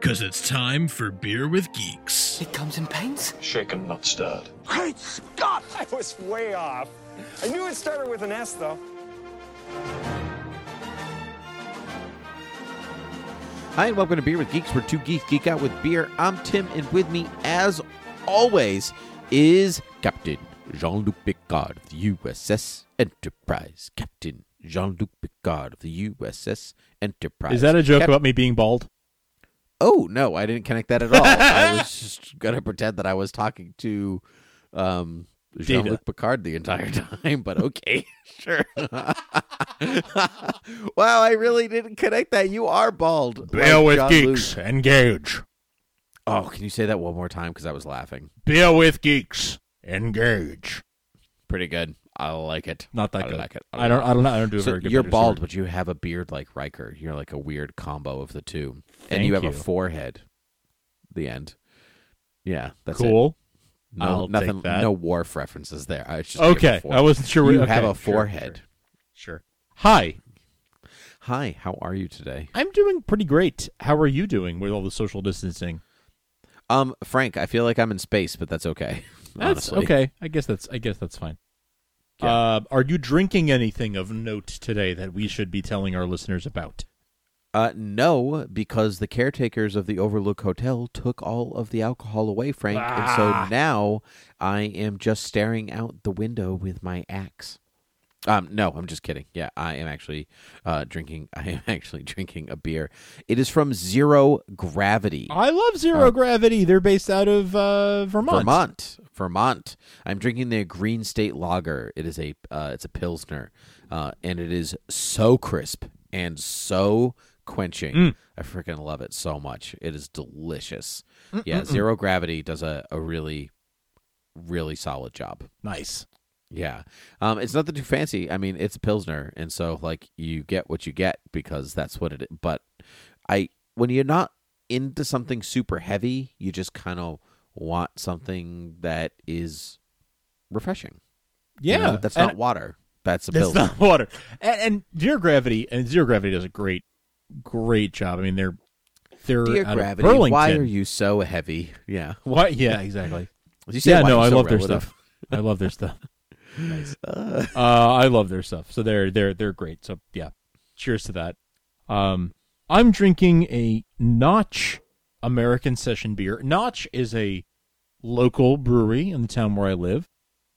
Cause it's time for Beer with Geeks. It comes in paints. Shaken, not stirred. Great Scott! I was way off. I knew it started with an S, though. Hi, and welcome to Beer with Geeks, where two geeks geek out with beer. I'm Tim, and with me, as always, is Captain Jean Luc Picard of the USS Enterprise. Captain Jean Luc Picard of the USS Enterprise. Is that a joke Cap- about me being bald? Oh, no, I didn't connect that at all. I was just going to pretend that I was talking to um, Jean. Luc Picard the entire time, but okay, sure. wow, I really didn't connect that. You are bald. Beer like with Jean-Luc. geeks, engage. Oh, can you say that one more time? Because I was laughing. Beer with geeks, engage. Pretty good. I like it. Not that I good. like it. I don't. I don't. I don't do a So very good. you're bald, Stewart. but you have a beard like Riker. You're like a weird combo of the two, and Thank you have you. a forehead. The end. Yeah, that's it. cool. No, I'll nothing. take that. No Worf references there. I just Okay, I wasn't sure. You okay, have a sure, forehead. Sure, sure. Hi, Hi, how are you today? I'm doing pretty great. How are you doing with all the social distancing? Um, Frank, I feel like I'm in space, but that's okay. That's honestly. okay. I guess that's. I guess that's fine. Yeah. Uh, are you drinking anything of note today that we should be telling our listeners about? Uh, no, because the caretakers of the Overlook Hotel took all of the alcohol away, Frank, and Ah. so now I am just staring out the window with my axe. Um, no, I'm just kidding. Yeah, I am actually uh, drinking. I am actually drinking a beer. It is from Zero Gravity, I love Zero Uh, Gravity. They're based out of uh, Vermont. Vermont. Vermont. I'm drinking their Green State Lager. It is a uh, it's a pilsner, uh, and it is so crisp and so quenching. Mm. I freaking love it so much. It is delicious. Yeah, Zero Gravity does a, a really, really solid job. Nice. Yeah, um, it's nothing too fancy. I mean, it's a pilsner, and so like you get what you get because that's what it. is. But I, when you're not into something super heavy, you just kind of want something that is refreshing. You Yeah, know, that's not water. That's a That's pilsner. not water. And, and Zero Gravity and Zero Gravity does a great, great job. I mean, they're they're Dear out of gravity, Burlington. why are you so heavy? Yeah, Why? Yeah, exactly. you say yeah, why no, you're I so love their relative. stuff. I love their stuff. Nice. Uh, I love their stuff. So they're they're they're great. So yeah, cheers to that. Um, I'm drinking a Notch American Session beer. Notch is a local brewery in the town where I live,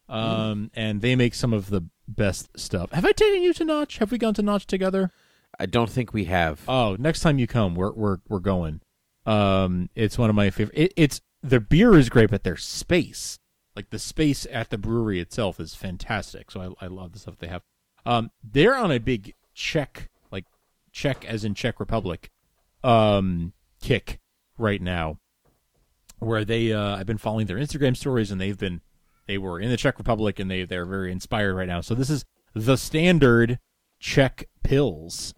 um, and they make some of the best stuff. Have I taken you to Notch? Have we gone to Notch together? I don't think we have. Oh, next time you come, we're we're we're going. Um, it's one of my favorite. It, it's their beer is great, but their space, like the space at the brewery itself, is fantastic. So I I love the stuff they have. Um, they're on a big Czech, like Czech as in Czech Republic, um, kick right now, where they uh I've been following their Instagram stories and they've been they were in the Czech Republic and they they're very inspired right now. So this is the standard Czech pills.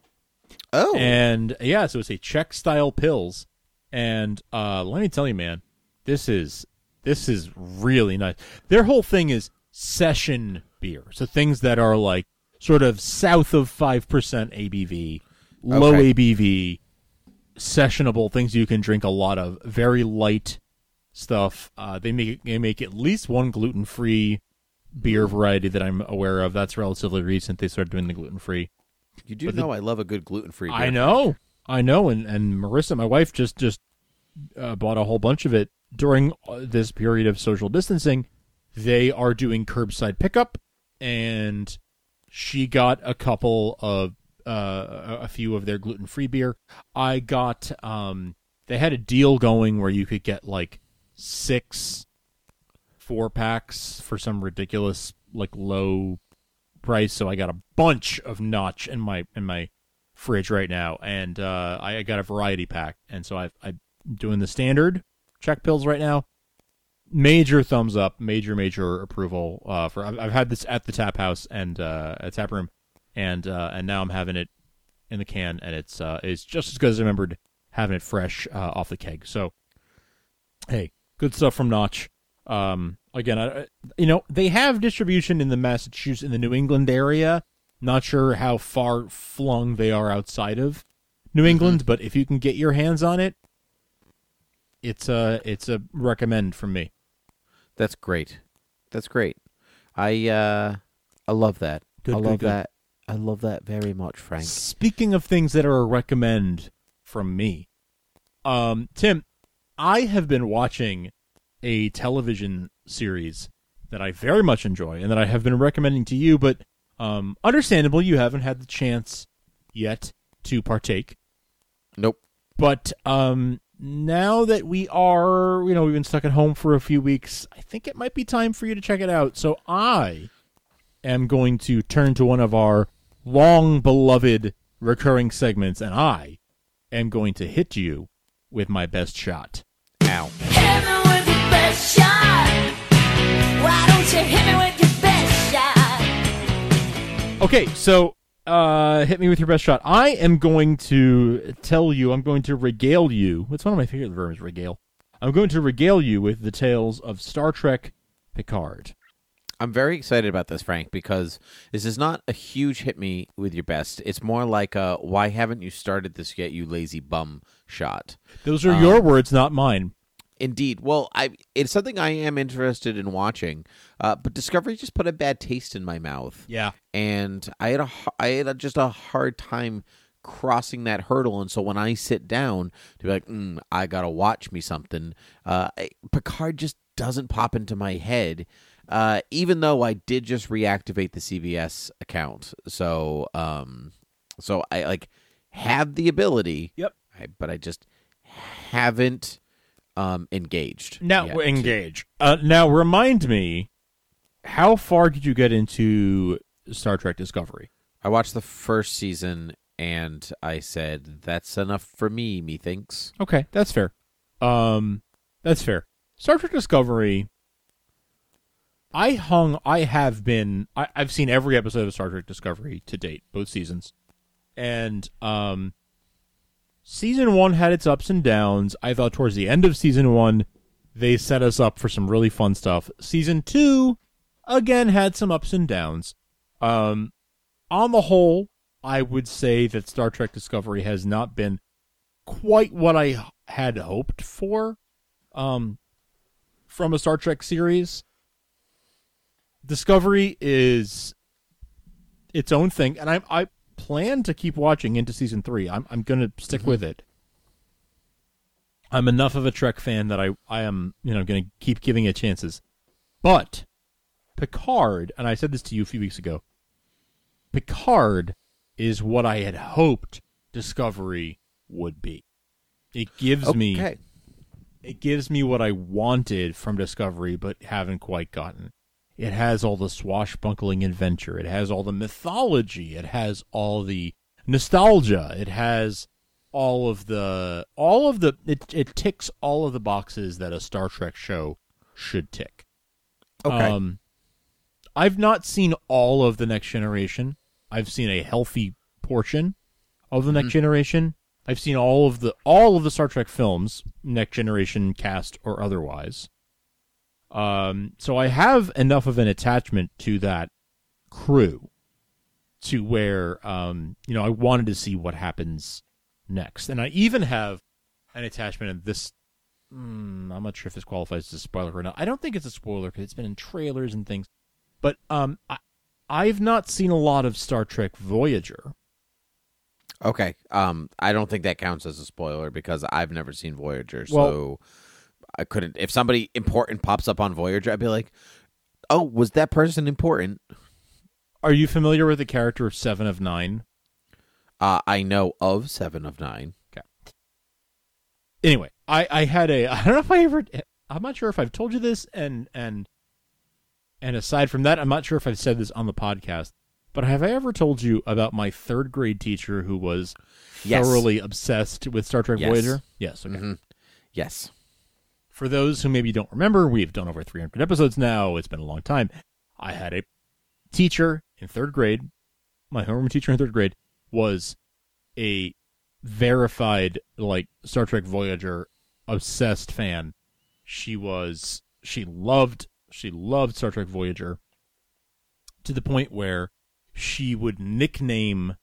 oh, And yeah, so it's a Czech style pills. And uh let me tell you, man, this is this is really nice. Their whole thing is session beer. So things that are like sort of south of five percent ABV, low Okay. ABV, sessionable things you can drink a lot of, very light stuff. Uh they make they make at least one gluten free beer variety that I'm aware of. That's relatively recent. They started doing the gluten free. you do but the- know I love a good gluten free. I know, I know, and and Marissa, my wife, just just uh, bought a whole bunch of it during uh, this period of social distancing. They are doing curbside pickup, and she got a couple of uh, a few of their gluten free beer. I got um they had a deal going where you could get like six four packs for some ridiculous like low price. So I got a bunch of Notch in my in my fridge right now, and uh, I I got a variety pack, and so I've, I'm doing the standard check pills right now. Major thumbs up, major major approval uh, for. I've, I've had this at the tap house and uh, at tap room, and uh, and now I'm having it in the can, and it's uh, it's just as good as I remembered having it fresh uh, off the keg. So, hey, good stuff from Notch. Um, again, I, you know they have distribution in the Massachusetts, in the New England area. Not sure how far flung they are outside of New England, but if you can get your hands on it, it's a it's a recommend from me. That's great. That's great. I uh I love that. Good, I good, love good. that. I love that very much, Frank. Speaking of things that are a recommend from me, um, Tim, I have been watching a television series that I very much enjoy and that I have been recommending to you, but um, understandable you haven't had the chance yet to partake. Nope. But um, now that we are, you know, we've been stuck at home for a few weeks, I think it might be time for you to check it out. So I am going to turn to one of our long beloved recurring segments, and I am going to hit you with my best shot. Ow. Hit me your best shot. Why don't you hit me with your best shot? Okay, so uh, hit me with your best shot. I am going to tell you, I'm going to regale you. What's one of my favorite verbs, regale? I'm going to regale you with the tales of Star Trek Picard. I'm very excited about this, Frank, because this is not a huge hit me with your best. It's more like a why haven't you started this yet, you lazy bum shot. Those are Um, your words, not mine. Indeed. Well, I it's something I am interested in watching, uh, but Discovery just put a bad taste in my mouth. Yeah. and I had a I had a, just a hard time crossing that hurdle. And so when I sit down to be like, mm, I gotta watch me something, uh, Picard just doesn't pop into my head. Uh, even though I did just reactivate the CBS account, so um, so I like have the ability. Yep. I, but I just haven't um engaged. Now yet. engage. Uh, now remind me, how far did you get into Star Trek Discovery? I watched the first season and I said that's enough for me. Methinks. Okay, that's fair. Um, that's fair. Star Trek Discovery. I hung. I have been. I, I've seen every episode of Star Trek Discovery to date, both seasons, and um, season one had its ups and downs. I thought towards the end of season one, they set us up for some really fun stuff. Season two, again, had some ups and downs. Um, on the whole, I would say that Star Trek Discovery has not been quite what I had hoped for um, from a Star Trek series. Discovery is its own thing, and I I plan to keep watching into season three. I'm I'm gonna stick with it. I'm enough of a Trek fan that I I am you know gonna keep giving it chances, but Picard, and I said this to you a few weeks ago. Picard is what I had hoped Discovery would be. It gives me it gives me what I wanted from Discovery, but haven't quite gotten. It has all the swashbuckling adventure. It has all the mythology. It has all the nostalgia. It has all of the all of the it it ticks all of the boxes that a Star Trek show should tick. Okay. Um, I've not seen all of the Next Generation. I've seen a healthy portion of the Next Generation. I've seen all of the all of the Star Trek films, Next Generation cast or otherwise. Um, so I have enough of an attachment to that crew to where um, you know, I wanted to see what happens next. And I even have an attachment in this mm, I'm not sure if this qualifies as a spoiler or not. I don't think it's a spoiler because it's been in trailers and things. But um, I, I've not seen a lot of Star Trek Voyager. Okay. Um, I don't think that counts as a spoiler because I've never seen Voyager, Well- so I couldn't. If somebody important pops up on Voyager, I'd be like, "Oh, was that person important?" Are you familiar with the character of Seven of Nine? Uh, I know of Seven of Nine. Okay. anyway, I I had a I don't know if I ever I'm not sure if I've told you this and and and aside from that, I'm not sure if I've said this on the podcast. But have I ever told you about my third grade teacher who was Yes. thoroughly obsessed with Star Trek Yes. Voyager? Yes. Okay. Mhm. Yes. For those who maybe don't remember, we've done over 300 episodes now. It's been a long time. I had a teacher in third grade. My homeroom teacher in third grade was a verified like Star Trek Voyager obsessed fan. She was she loved she loved Star Trek Voyager to the point where she would nickname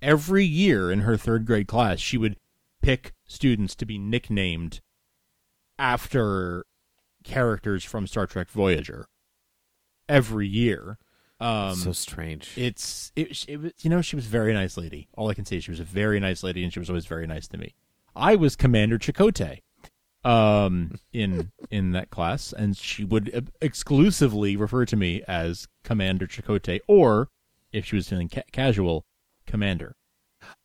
every year in her third grade class she would pick students to be nicknamed after characters from Star Trek Voyager every year. Um, so strange. it's it, it was you know she was a very nice lady. All I can say is she was a very nice lady, and she was always very nice to me. I was Commander Chakotay, um, in in that class, and she would exclusively refer to me as Commander Chakotay, or if she was feeling ca- casual, Commander.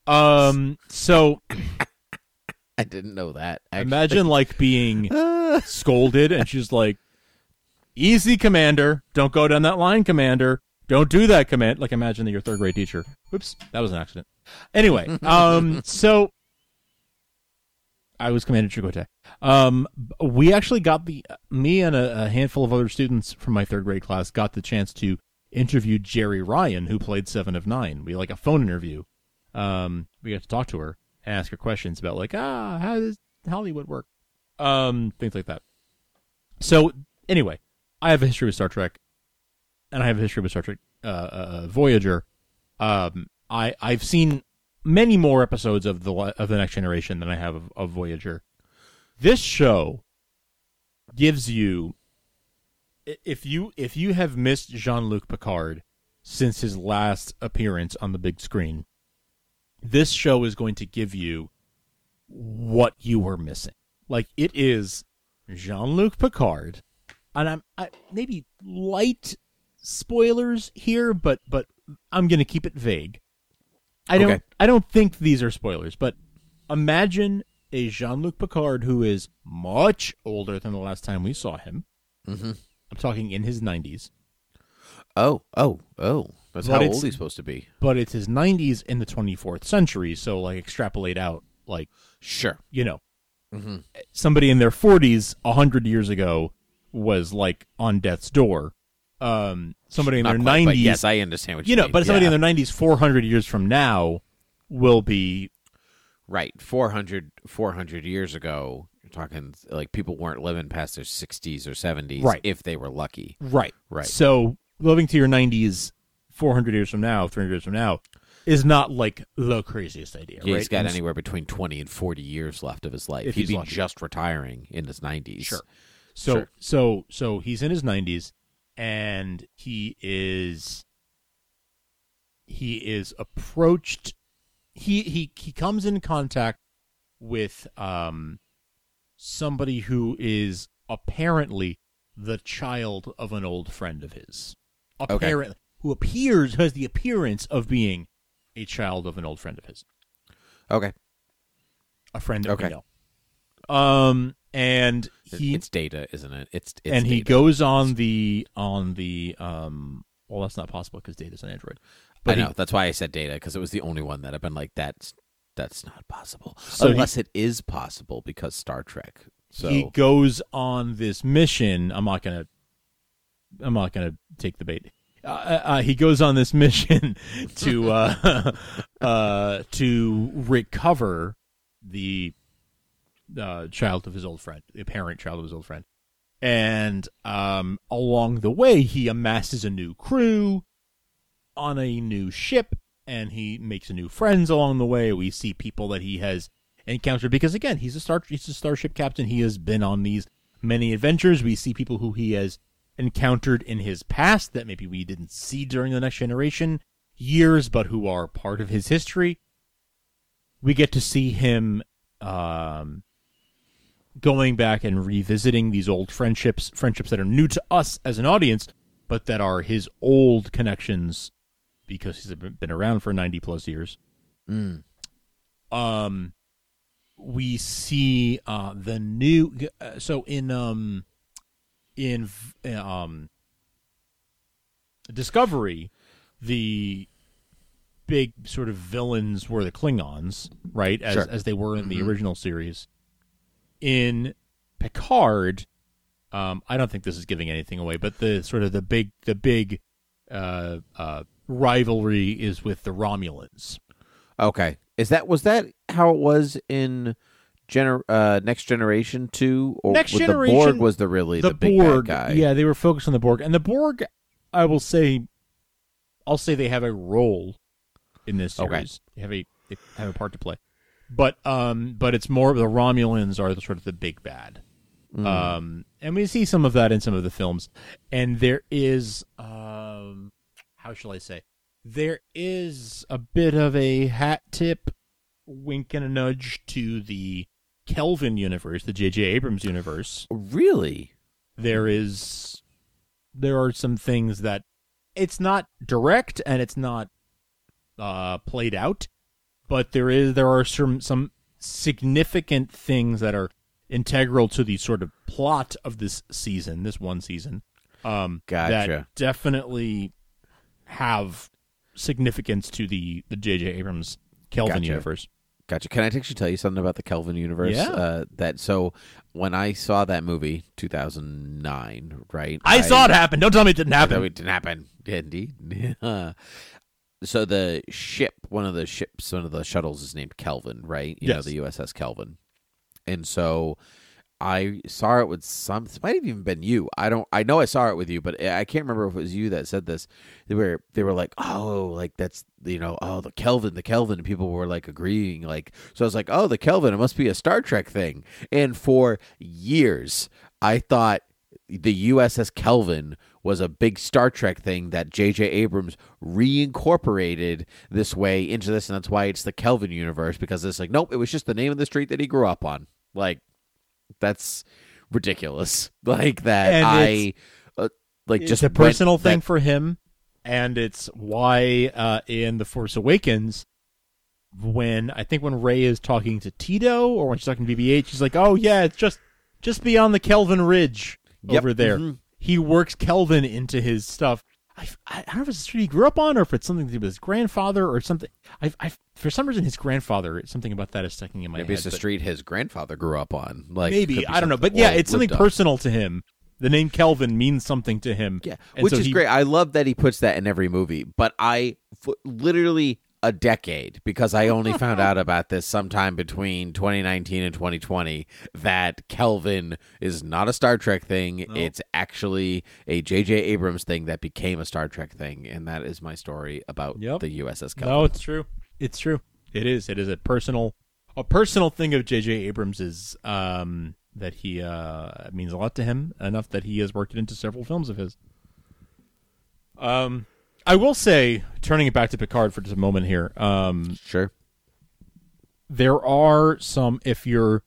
Um, so I didn't know that. actually. imagine like being scolded, and she's like, "Easy, Commander. Don't go down that line, Commander. Don't do that, command." Like imagine that your third grade teacher. Oops, that was an accident. Anyway, um, so I was Commander Chakotay. Um, we actually got the me and a, a handful of other students from my third grade class got the chance to interview Jeri Ryan, who played Seven of Nine. We like a phone interview. Um, we got to talk to her ask her questions about like ah how does Hollywood work, um, things like that. So anyway, I have a history with Star Trek, and I have a history with Star Trek uh, uh, Voyager. Um, I I've seen many more episodes of the of the Next Generation than I have of, of Voyager. This show gives you if you if you have missed Jean Luc Picard since his last appearance on the big screen, this show is going to give you what you were missing. Like it is Jean Luc Picard, and I'm I, maybe light spoilers here, but but I'm going to keep it vague. I don't Okay. I don't think these are spoilers, but imagine a Jean-Luc Picard who is much older than the last time we saw him. Mm-hmm. I'm talking in his 90s, Oh, oh, oh. That's But how old he's supposed to be. but it's his 90s in the 24th century, so like extrapolate out like, Sure. you know, Mm-hmm. somebody in their 40s 100 years ago was like on death's door. Um somebody in Not their quite, 90s yes, I understand what you, you know, mean. but somebody Yeah. in their 90s 400 years from now will be Right. 400, 400 years ago, you're talking like people weren't living past their 60s or 70s Right. if they were lucky. Right. Right. So living to your 90s 400 years from now, 300 years from now is not like the craziest idea, Yeah, right? he's got And anywhere between 20 and 40 years left of his life. If He'd he's be lucky. just retiring in his 90s. Sure. So Sure. so so he's in his 90s and he is he is approached he he he comes in contact with um somebody who is apparently the child of an old friend of his. Okay. Who appears has the appearance of being a child of an old friend of his. Okay. A friend that we Okay. know. Um and he it's data, isn't it? It's, it's and he Data. goes on the on the um well that's not possible because data's an android I he- know. That's why I said data because it was the only one that I've been like, that's that's not possible. So he- Unless it is possible because Star Trek. So he goes on this mission i'm not gonna i'm not gonna take the bait uh, uh, he goes on this mission to uh, uh, to recover the uh, child of his old friend, the apparent child of his old friend, and um, along the way he amasses a new crew on a new ship, and he makes new friends along the way. We see people that he has encountered because again he's a star he's a starship captain. He has been on these many adventures. We see people who he has encountered in his past that maybe we didn't see during the next generation years, but who are part of his history. We get to see him um, going back and revisiting these old friendships, friendships that are new to us as an audience, but that are his old connections because he's been around for 90 plus years. Mm. Um, we see uh, the new. Uh, so in um in um Discovery, the big sort of villains were the Klingons, right? As Sure. as they were in the Mhm. original series. In Picard, um, I don't think this is giving anything away, but the sort of the big the big uh, uh, rivalry is with the Romulans. Okay, is that was that how it was in gener- uh, Next Generation two, or Next Generation, the Borg was the really the, big bad Borg, guy? Yeah, they were focused on the Borg, and the Borg. I will say, I'll say they have a role in this Okay. series. They have a they have a part to play, but um, but it's more the Romulans are the sort of the big bad. Mm. Um, and we see some of that in some of the films, and there is um, how shall I say, there is a bit of a hat tip, wink and a nudge to the Kelvin universe, the J.J. Abrams universe really. there is there are some things that it's not direct and it's not uh played out but there is there are some some significant things that are integral to the sort of plot of this season this one season um Gotcha. that definitely have significance to the the JJ Abrams Kelvin Gotcha. universe Gotcha. Can I actually tell you something about the Kelvin universe? Yeah. Uh, that so when I saw that movie, two thousand nine, right? I, saw it happen don't tell me it didn't happen it didn't happen. Indeed. so the ship, one of the ships, one of the shuttles is named Kelvin, right? You know, Yes. the USS Kelvin. And so I saw it with some. It might have even been you. I don't. I know I saw it with you, but I can't remember if it was you that said this. They were. They were like, "Oh, like that's you know, oh the Kelvin, the Kelvin." People were like agreeing, like. So I was like, "Oh, the Kelvin. It must be a Star Trek thing." And for years, I thought the USS Kelvin was a big Star Trek thing that J.J. Abrams reincorporated this way into this, and that's why it's the Kelvin universe because it's like, nope, it was just the name of the street that he grew up on. Like, that's ridiculous. Like that, And I it's- uh, like it's just a personal thing that- for him, and it's why uh, in the Force Awakens, when I think when Rey is talking to Teedo or when she's talking to BB-8, she's like, "Oh yeah, it's just just beyond the Kelvin Ridge Yep. over there." Mhm. He works Kelvin into his stuff. I, I, don't know if it's a street he grew up on or if it's something to do with his grandfather or something. I, I, for some reason, his grandfather, something about that is sticking in my Maybe head. it's the street his grandfather grew up on. Like maybe I don't know, but yeah, it's something lived on. personal to him. The name Kelvin means something to him. Yeah, which so is he- great. I love that he puts that in every movie. But I f- literally a decade because I only found out about this sometime between 2019 and 2020 that Kelvin is not a Star Trek thing. It's actually a J.J. Abrams thing that became a Star Trek thing, and that is my story about Yep. the USS Kelvin. No, it's true. It's true. It is. It is a personal, a personal thing of J.J. Abrams' um, that he uh, means a lot to him enough that he has worked it into several films of his. Um, I will say, turning it back to Picard for just a moment here. Um, sure. there are some if you're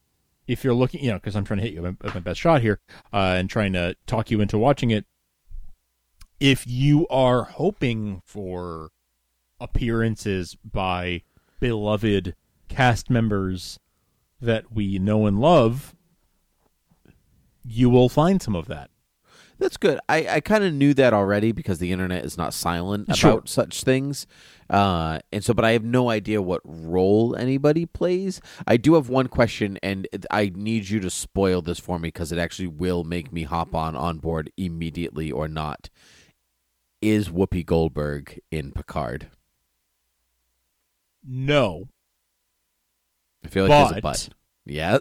if you're looking, you know, because I'm trying to hit you with my best shot here, uh, and trying to talk you into watching it. If you are hoping for appearances by beloved cast members that we know and love, you will find some of that. That's good. I, I kind of knew that already because the internet is not silent Sure. about such things. Uh, and so, but I have no idea what role anybody plays. I do have one question, and I need you to spoil this for me because it actually will make me hop on on board immediately or not. Is Whoopi Goldberg in Picard? No, I feel like there's a But- but. Yeah.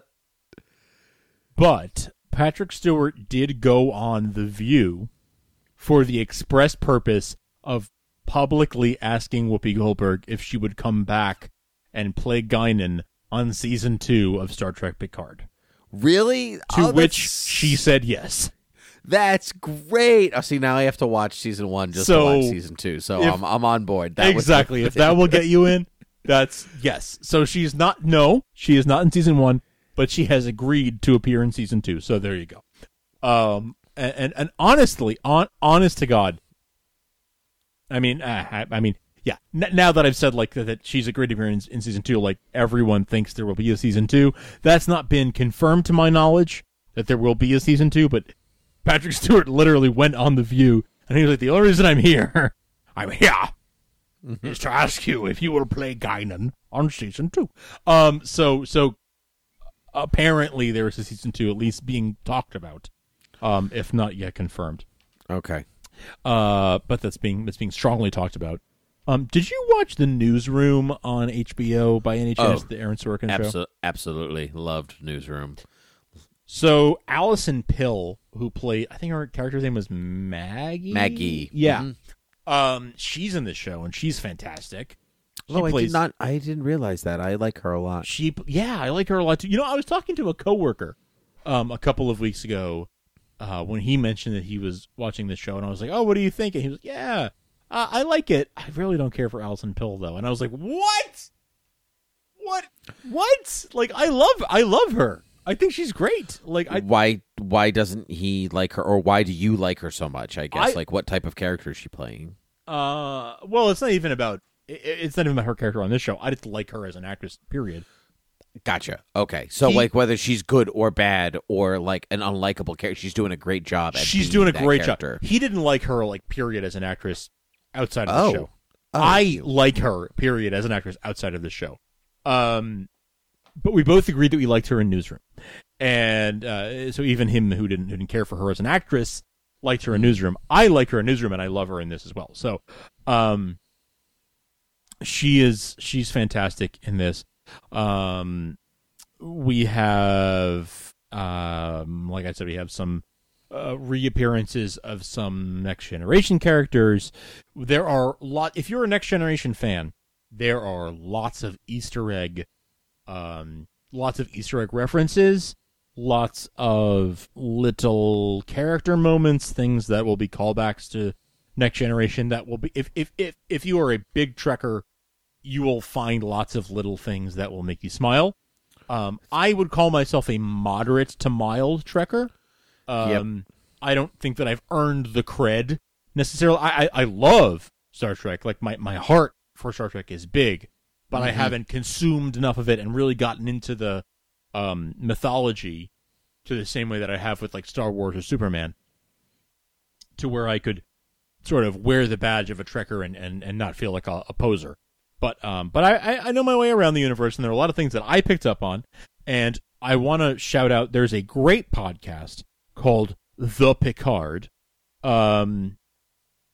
But Patrick Stewart did go on The View for the express purpose of publicly asking Whoopi Goldberg if she would come back and play Guinan on season two of Star Trek Picard. Really? To Oh, which she said yes. That's great. Oh, see, now I have to watch season one just to watch season two. So if- I'm I'm on board. That exactly. if that will get you in, that's yes. So she's not. No, she is not in season one, but she has agreed to appear in season two. So there you go. Um, and and, and honestly, on honest to God, I mean, uh, I, I mean, yeah. N- now that I've said like that, that she's a great appearance in season two, like everyone thinks there will be a season two. That's not been confirmed to my knowledge that there will be a season two, but Patrick Stewart literally went on the View and he was like, "The only reason I'm here, I'm here, is to ask you if you will play Guinan on season two. Um, so so apparently there is a season two at least being talked about, um, if not yet confirmed. Okay. Uh, but that's being that's being strongly talked about. Um, did you watch the Newsroom on HBO by any chance? Oh, the Aaron Sorkin show. Absolutely loved Newsroom. So Alison Pill, who played, I think her character's name was Maggie. Maggie. Yeah. Mhm. Um, she's in the show and she's fantastic. She Oh, I did not. I didn't realize that. I like her a lot. She, yeah, I like her a lot too. You know, I was talking to a coworker, um, a couple of weeks ago, uh, when he mentioned that he was watching the show, and I was like, "Oh, what do you think?" And he was, "Yeah, uh, I like it. I really don't care for Alison Pill though." And I was like, "What? What? What? Like, I love, I love her. I think she's great. Like, I, why? Why doesn't he like her, or why do you like her so much? I guess I- like what type of character is she playing? uh, well, it's not even about, it, it's not even about her character on this show. I just like her as an actress. Period. Gotcha. Okay, so He- like whether she's good or bad, or like an unlikable character, she's doing a great job. At She's being doing a that great character. job. He didn't like her, like, period, as an actress outside of Oh. the show. Oh, I like her, period, as an actress outside of the show. Um, but we both agreed that we liked her in Newsroom, and uh, so even him who didn't who didn't care for her as an actress liked her in Newsroom. I like her in Newsroom, and I love her in this as well. So, um, she is she's fantastic in this. Um, we have um, like I said, we have some uh, reappearances of some next generation characters. There are lot. If you're a next generation fan, there are lots of Easter egg, um, lots of Easter egg references, lots of little character moments, things that will be callbacks to next generation. That will be if if if if you are a big Trekker, you will find lots of little things that will make you smile. Um, I would call myself a moderate to mild Trekker. Um, I don't think that I've earned the cred necessarily. I, I, I love Star Trek. Like my, my heart for Star Trek is big, but I Mhm. haven't consumed enough of it and really gotten into the um, mythology to the same way that I have with like Star Wars or Superman, to where I could sort of wear the badge of a Trekker and, and, and not feel like a, a poser. But um, but I, I know my way around the universe, and there are a lot of things that I picked up on, and I want to shout out. There's a great podcast called The Picard, um,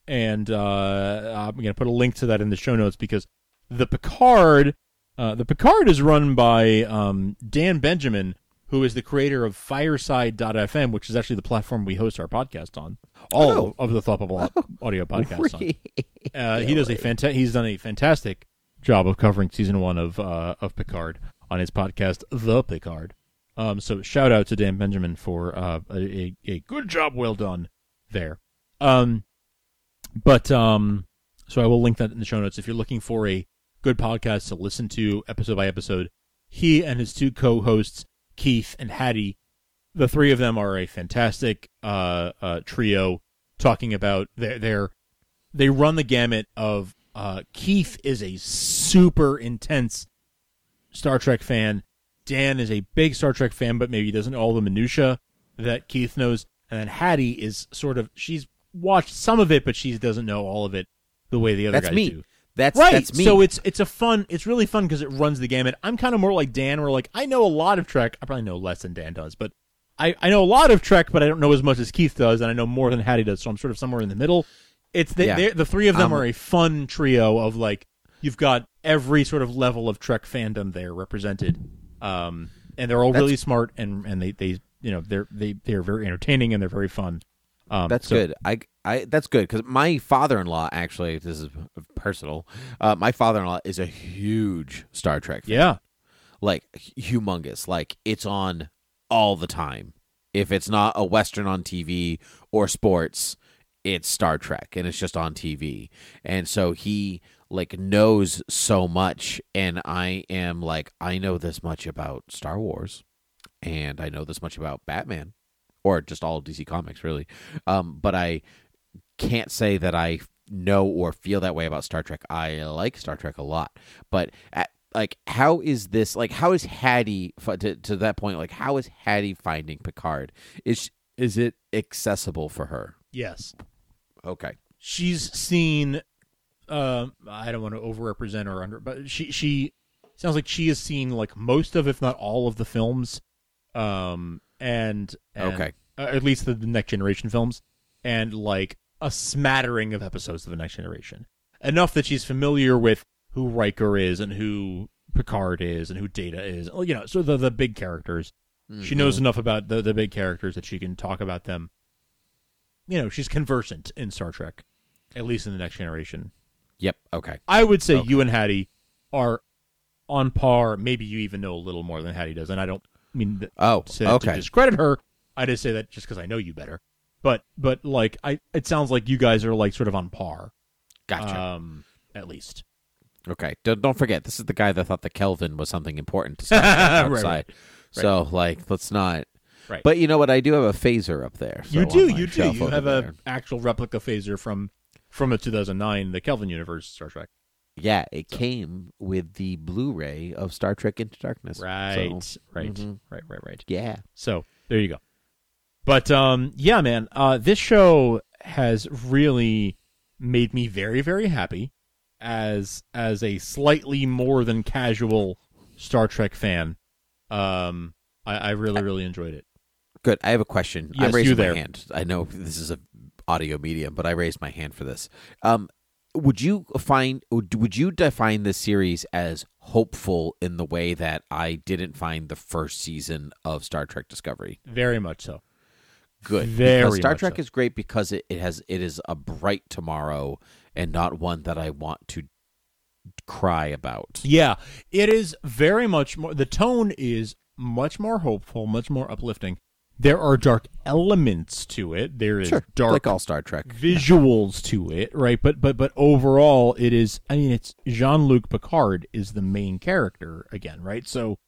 and uh, I'm gonna put a link to that in the show notes because the Picard, uh, the Picard is run by um, Dan Benjamin, who is the creator of Fireside.fm, which is actually the platform we host our podcast on. All Oh. of the Thought Bubble audio podcasts on. Uh, he does a fanta- He's done a fantastic job of covering season one of uh, of Picard on his podcast, The Picard. Um, so shout out to Dan Benjamin for uh, a, a good job, well done there. Um, but um, so I will link that in the show notes if you're looking for a good podcast to listen to episode by episode. He and his two co-hosts, Keith and Hattie, the three of them are a fantastic uh, uh, trio talking about their their they run the gamut of uh, Keith is a super intense Star Trek fan. Dan is a big Star Trek fan, but maybe doesn't know all the minutia that Keith knows. And then Hattie is sort of she's watched some of it, but she doesn't know all of it the way the other That's guys me. do. That's right. That's me. So it's it's a fun. It's really fun because it runs the gamut. I'm kind of more like Dan, where like I know a lot of Trek. I probably know less than Dan does, but I I know a lot of Trek, but I don't know as much as Keith does, and I know more than Hattie does. So I'm sort of somewhere in the middle. It's the Yeah. the three of them Um, are a fun trio of like you've got every sort of level of Trek fandom there represented, um, and they're all really smart and and they they you know they're they they're very entertaining and they're very fun. Um, That's so- good. I, I that's good because my father-in-law actually this is personal. Uh, my father-in-law is a huge Star Trek. Fan. Yeah. like humongous. Like it's on all the time. If it's not a western on TV or sports, it's Star Trek and it's just on TV. And so he like knows so much and I am like I know this much about Star Wars and I know this much about Batman or just all DC comics really. Um but I can't say that I know or feel that way about Star Trek. I like Star Trek a lot, but at, like, how is this? Like, how is Hattie to to that point? Like, how is Hattie finding Picard? Is is it accessible for her? Yes. Okay. she's seen uh, I don't want to overrepresent her under but she she sounds like she has seen like most of if not all of the films um and, and Okay. uh, at least the, the next generation films and like a smattering of episodes of the next generation enough that she's familiar with who Riker is and who Picard is and who Data is you know so the the big characters she knows enough about the the big characters that she can talk about them you know she's conversant in Star Trek at least in the next generation Yep. Okay. I would say Okay. you and Hattie are on par. Maybe you even know a little more than Hattie does, and I don't mean that Oh, to, okay. to discredit her. I just say that just because I know you better. But but like I, it sounds like you guys are like sort of on par. Gotcha. Um, at least. Okay. Don't, don't forget, this is the guy that thought the Kelvin was something important to Trek Right, outside. right. So, like, let's not. Right. But you know what? I do have a phaser up there. so you do, you do. You have there. a actual replica phaser from from the 2009 the Kelvin universe Star Trek. Yeah, it came with the Blu-ray of Star Trek Into Darkness. Right, So, right, mhm. right, right, right. Yeah. So there you go. But um, yeah, man, uh, this show has really made me very, very happy as as a slightly more than casual Star Trek fan. Um, I, I really, really enjoyed it. Good. I have a question. Yes, I'm raising my there. hand. I know this is a audio medium, but I raised my hand for this. Um, would you find would would you define this series as hopeful in the way that I didn't find the first season of Star Trek Discovery? Very much so. Good. Very because Star Trek so. is great because it, it has it is a bright tomorrow and not one that I want to cry about. Yeah, it is very much more. The tone is much more hopeful, much more uplifting. There are dark elements to it. There is Sure, dark like all Star Trek. visuals to it, right? But but but overall, it is. I mean, it's Jean Luc Picard is the main character again, right? So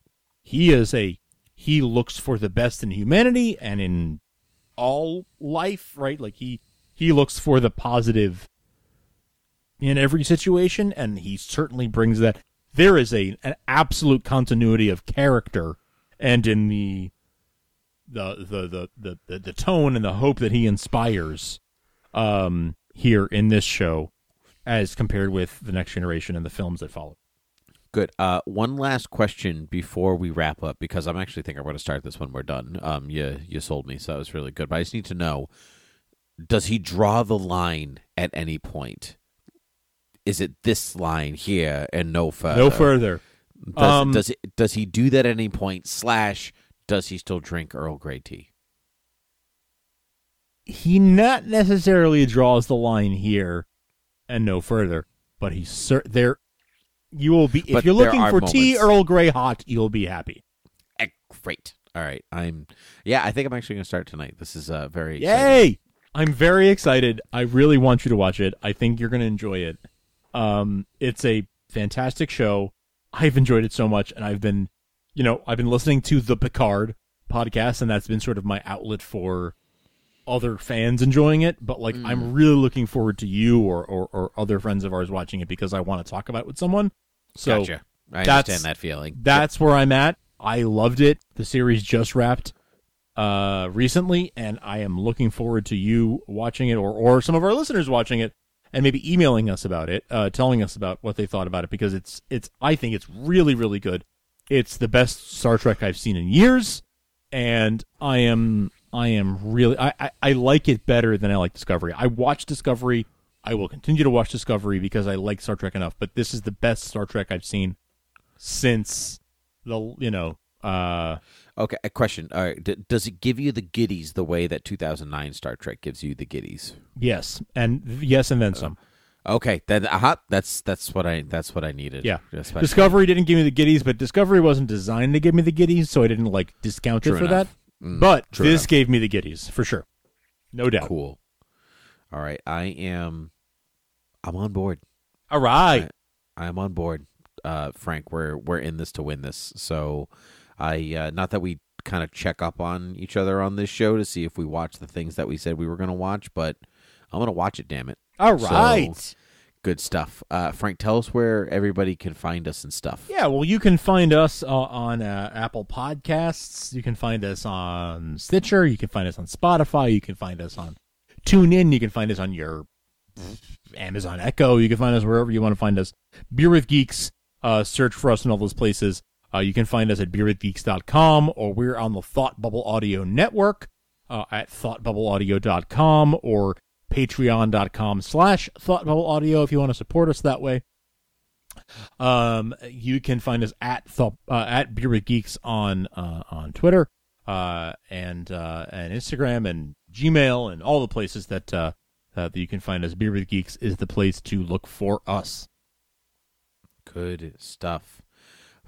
he is a he looks for the best in humanity and in all life, right? Like he he looks for the positive in every situation, and he certainly brings that. There is a an absolute continuity of character, and in the the the the the, the, tone and the hope that he inspires um, here in this show, as compared with the next generation and the films that follow. Good. Uh, one last question before we wrap up, because I'm actually think I'm going to start this when we're done. Um, you you sold me, so that was really good. But I just need to know: Does he draw the line at any point? Is it this line here and no further? no further. Does, Um, does it, does he do that at any point? Slash, does he still drink Earl Grey tea? He not necessarily draws the line here and no further, but he's cer- there. You will be if But you're looking for tea. Earl Grey hot. You'll be happy. Eh, great. All right. I'm. Yeah, I think I'm actually going to start tonight. This is uh, very. exciting. Yay! I'm very excited. I really want you to watch it. I think you're going to enjoy it. Um, it's a fantastic show. I've enjoyed it so much, and I've been, you know, I've been listening to the Picard podcast, and that's been sort of my outlet for other fans enjoying it. But like, I'm really looking forward to you or, or or other friends of ours watching it because I want to talk about it with someone. So Gotcha. I that's- understand that feeling. that's where I'm at. I loved it. The series just wrapped uh recently and I am looking forward to you watching it or or some of our listeners watching it and maybe emailing us about it, uh telling us about what they thought about it because it's it's I think it's really really good. It's the best Star Trek I've seen in years and I am I am really I, I, I like it better than I like Discovery. I watch Discovery. I will continue to watch Discovery because I like Star Trek enough, but this is the best Star Trek I've seen since the you know uh Okay, a question. All right, D- does it give you the giddies the way that 2009 Star Trek gives you the giddies? yes and yes and then some Okay, then uh that's that's what I that's what I needed. yeah especially. discovery didn't give me the giddies but discovery wasn't designed to give me the giddies so i didn't like discount True it for enough. that Mm, but this enough. gave me the giddies for sure no doubt Cool. All right, I am. I'm on board. all right I am on board, uh, Frank. We're we're in this to win this. So, I uh, not that we kind of check up on each other on this show to see if we watch the things that we said we were going to watch, but I'm going to watch it. Damn it! All So, good stuff. Uh, Frank, tell us where everybody can find us and stuff. Yeah, well, you can find us uh, on uh, Apple Podcasts. You can find us on Stitcher. You can find us on Spotify. You can find us on TuneIn. You can find us on your Amazon Echo. You can find us wherever you want to find us. Beer with Geeks. Uh, search for us in all those places. Uh, you can find us at beerwithgeeks.com or we're on the Thought Bubble Audio Network uh, at thoughtbubbleaudio.com or patreon.com slash thoughtbubbleaudio if you want to support us that way. Um, you can find us at th- uh, at Beer with Geeks on uh, on Twitter, uh, and uh, and Instagram and Gmail and all the places that uh, that you can find us. Beer with Geeks is the place to look for us. Good stuff.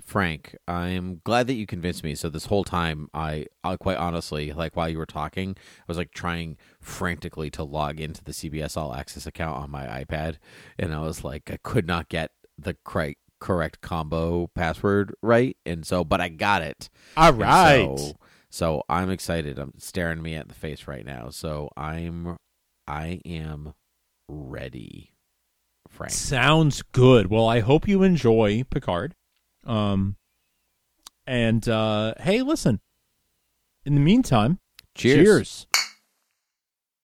Frank, I'm glad that you convinced me. So this whole time, I, I quite honestly, like while you were talking, I was like trying frantically to log into the CBS All Access account on my iPad, and I was like, I could not get the correct correct combo password right, and so, but I got it. All right. So, so I'm excited. I'm staring me at the face right now. So I'm, I am ready, Frank. Sounds good. Well, I hope you enjoy Picard. Um, and uh, hey, listen. In the meantime, Cheers. cheers.